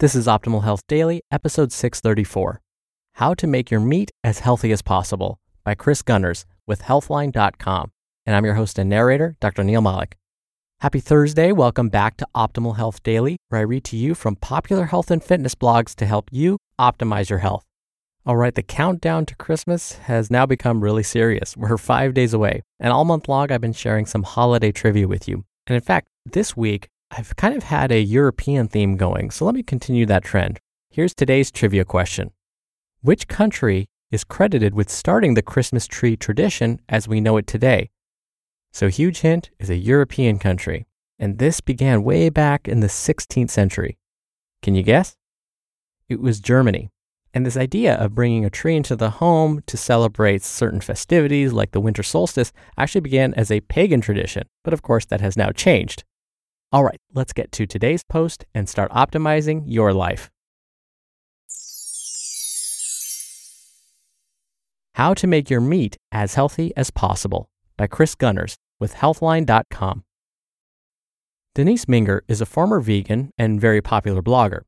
This is Optimal Health Daily, episode 634 How to Make Your Meat as Healthy as Possible by Kris Gunnars with Healthline.com. And I'm your host and narrator, Dr. Neal Malik. Happy Thursday. Welcome back to Optimal Health Daily, where I read to you from popular health and fitness blogs to help you optimize your health. All right, the countdown to Christmas has now become really serious. We're five days away, and all month long, I've been sharing some holiday trivia with you. And in fact, this week, I've kind of had a European theme going, so let me continue that trend. Here's today's trivia question Which country is credited with starting the Christmas tree tradition as we know it today? So, huge hint is a European country, and this began way back in the 16th century. Can you guess? It was Germany. And this idea of bringing a tree into the home to celebrate certain festivities like the winter solstice actually began as a pagan tradition, but of course that has now changed. All right, let's get to today's post and start optimizing your life. How to Make Your Meat as Healthy as Possible by Kris Gunnars with Healthline.com. Denise Minger is a former vegan and very popular blogger.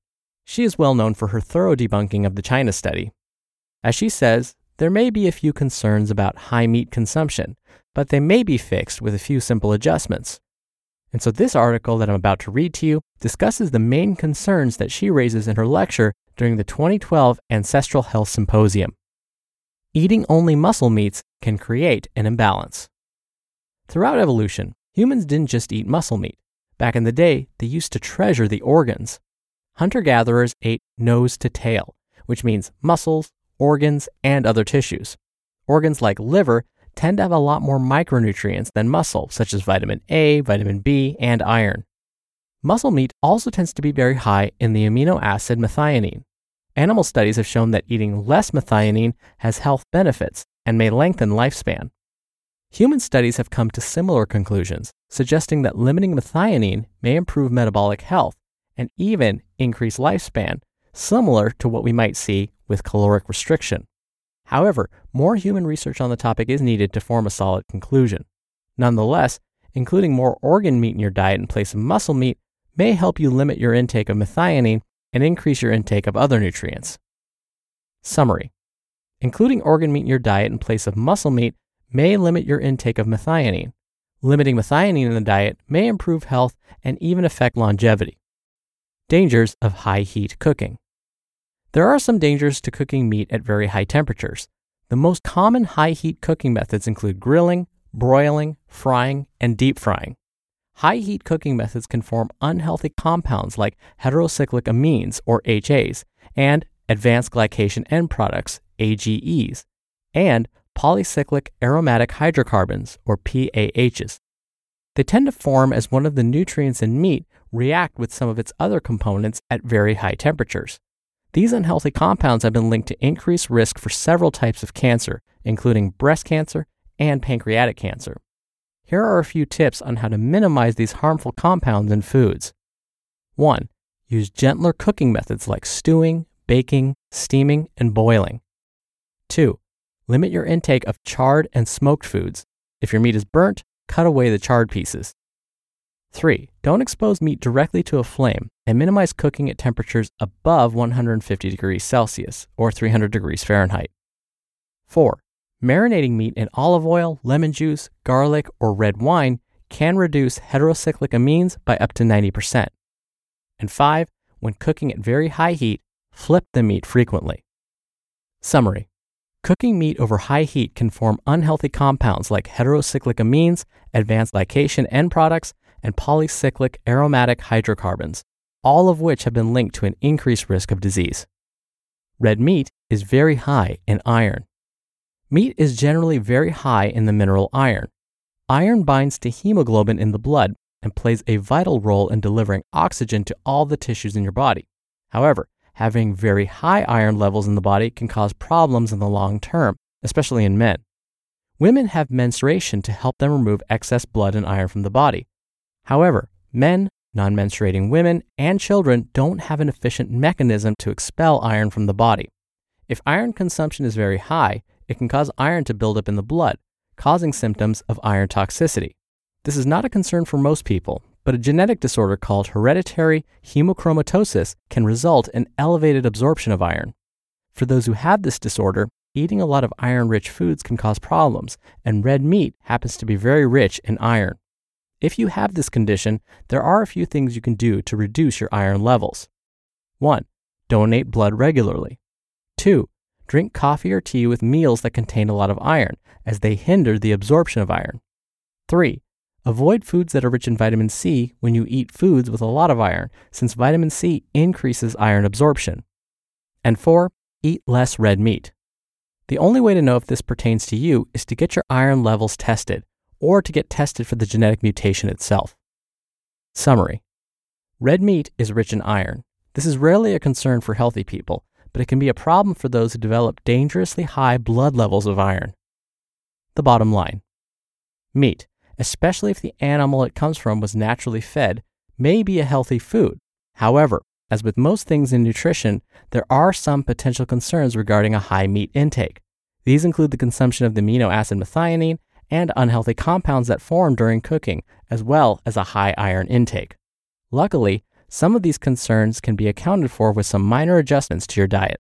She is well known for her thorough debunking of the China study. As she says, there may be a few concerns about high meat consumption, but they may be fixed with a few simple adjustments. And so, this article that I'm about to read to you discusses the main concerns that she raises in her lecture during the 2012 Ancestral Health Symposium. Eating only muscle meats can create an imbalance. Throughout evolution, humans didn't just eat muscle meat. Back in the day, they used to treasure the organs. Hunter gatherers ate nose to tail, which means muscles, organs, and other tissues. Organs like liver tend to have a lot more micronutrients than muscle, such as vitamin A, vitamin B, and iron. Muscle meat also tends to be very high in the amino acid methionine. Animal studies have shown that eating less methionine has health benefits and may lengthen lifespan. Human studies have come to similar conclusions, suggesting that limiting methionine may improve metabolic health and even increase lifespan, similar to what we might see with caloric restriction. However, more human research on the topic is needed to form a solid conclusion. Nonetheless, including more organ meat in your diet in place of muscle meat may help you limit your intake of methionine and increase your intake of other nutrients. Summary Including organ meat in your diet in place of muscle meat may limit your intake of methionine. Limiting methionine in the diet may improve health and even affect longevity. Dangers of high heat cooking. There are some dangers to cooking meat at very high temperatures. The most common high heat cooking methods include grilling, broiling, frying, and deep frying. High heat cooking methods can form unhealthy compounds like heterocyclic amines, or HAs, and advanced glycation end products, AGEs, and polycyclic aromatic hydrocarbons, or PAHs. They tend to form as one of the nutrients in meat react with some of its other components at very high temperatures. These unhealthy compounds have been linked to increased risk for several types of cancer, including breast cancer and pancreatic cancer. here are a few tips on how to minimize these harmful compounds in foods. 1. Use gentler cooking methods like stewing, baking, steaming, and boiling. 2. Limit your intake of charred and smoked foods. If your meat is burnt, cut away the charred pieces. 3. Don't expose meat directly to a flame and minimize cooking at temperatures above 150 degrees Celsius or 300 degrees Fahrenheit. 4. Marinating meat in olive oil, lemon juice, garlic, or red wine can reduce heterocyclic amines by up to 90%. And 5. When cooking at very high heat, flip the meat frequently. Summary Cooking meat over high heat can form unhealthy compounds like heterocyclic amines, advanced glycation end products, and polycyclic aromatic hydrocarbons, all of which have been linked to an increased risk of disease. Red meat is very high in iron. Meat is generally very high in the mineral iron. Iron binds to hemoglobin in the blood and plays a vital role in delivering oxygen to all the tissues in your body. However, having very high iron levels in the body can cause problems in the long term, especially in men. Women have menstruation to help them remove excess blood and iron from the body. However, men, non menstruating women, and children don't have an efficient mechanism to expel iron from the body. If iron consumption is very high, it can cause iron to build up in the blood, causing symptoms of iron toxicity. This is not a concern for most people, but a genetic disorder called hereditary hemochromatosis can result in elevated absorption of iron. For those who have this disorder, eating a lot of iron rich foods can cause problems, and red meat happens to be very rich in iron. If you have this condition, there are a few things you can do to reduce your iron levels. 1. Donate blood regularly. 2. Drink coffee or tea with meals that contain a lot of iron, as they hinder the absorption of iron. 3. Avoid foods that are rich in vitamin C when you eat foods with a lot of iron, since vitamin C increases iron absorption. And 4. Eat less red meat. The only way to know if this pertains to you is to get your iron levels tested or to get tested for the genetic mutation itself. Summary Red meat is rich in iron. This is rarely a concern for healthy people, but it can be a problem for those who develop dangerously high blood levels of iron. The bottom line meat, especially if the animal it comes from was naturally fed, may be a healthy food. However, as with most things in nutrition, there are some potential concerns regarding a high meat intake. These include the consumption of the amino acid methionine and unhealthy compounds that form during cooking, as well as a high iron intake. Luckily, some of these concerns can be accounted for with some minor adjustments to your diet.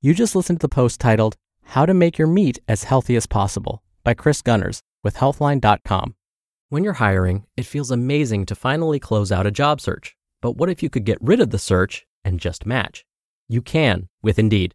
You just listened to the post titled, How to Make Your Meat as Healthy as Possible by Kris Gunnars with Healthline.com. When you're hiring, it feels amazing to finally close out a job search. But what if you could get rid of the search and just match? You can with Indeed.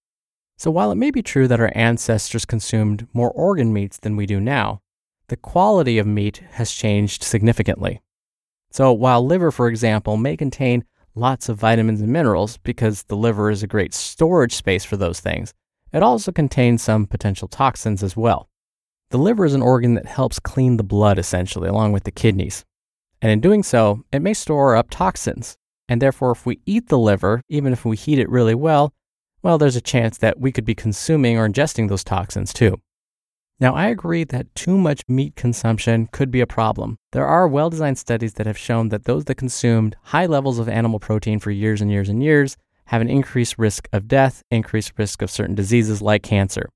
So while it may be true that our ancestors consumed more organ meats than we do now, the quality of meat has changed significantly. So, while liver, for example, may contain lots of vitamins and minerals because the liver is a great storage space for those things. It also contains some potential toxins as well. The liver is an organ that helps clean the blood essentially, along with the kidneys. And in doing so, it may store up toxins. And therefore, if we eat the liver, even if we heat it really well, well, there's a chance that we could be consuming or ingesting those toxins too. Now, I agree that too much meat consumption could be a problem. There are well designed studies that have shown that those that consumed high levels of animal protein for years and years and years have an increased risk of death, increased risk of certain diseases like cancer.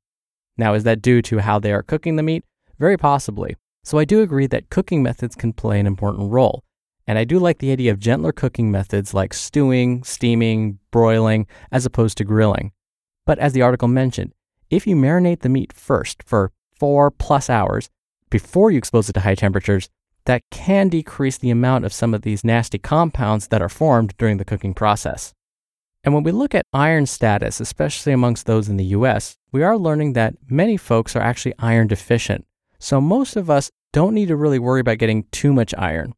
Now, is that due to how they are cooking the meat? Very possibly. So, I do agree that cooking methods can play an important role. And I do like the idea of gentler cooking methods like stewing, steaming, broiling, as opposed to grilling. But as the article mentioned, if you marinate the meat first for four plus hours before you expose it to high temperatures, that can decrease the amount of some of these nasty compounds that are formed during the cooking process. And when we look at iron status, especially amongst those in the US, we are learning that many folks are actually iron deficient. So most of us don't need to really worry about getting too much iron.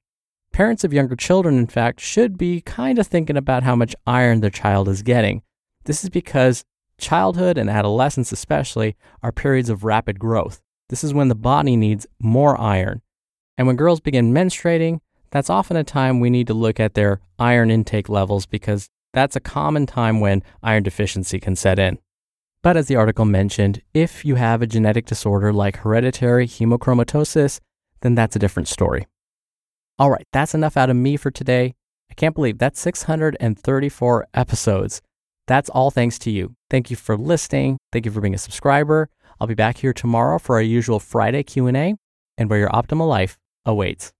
Parents of younger children, in fact, should be kind of thinking about how much iron their child is getting. This is because Childhood and adolescence, especially, are periods of rapid growth. This is when the body needs more iron. And when girls begin menstruating, that's often a time we need to look at their iron intake levels because that's a common time when iron deficiency can set in. But as the article mentioned, if you have a genetic disorder like hereditary hemochromatosis, then that's a different story. All right, that's enough out of me for today. I can't believe that's 634 episodes. That's all thanks to you. Thank you for listening. Thank you for being a subscriber. I'll be back here tomorrow for our usual Friday Q&A and where your optimal life awaits.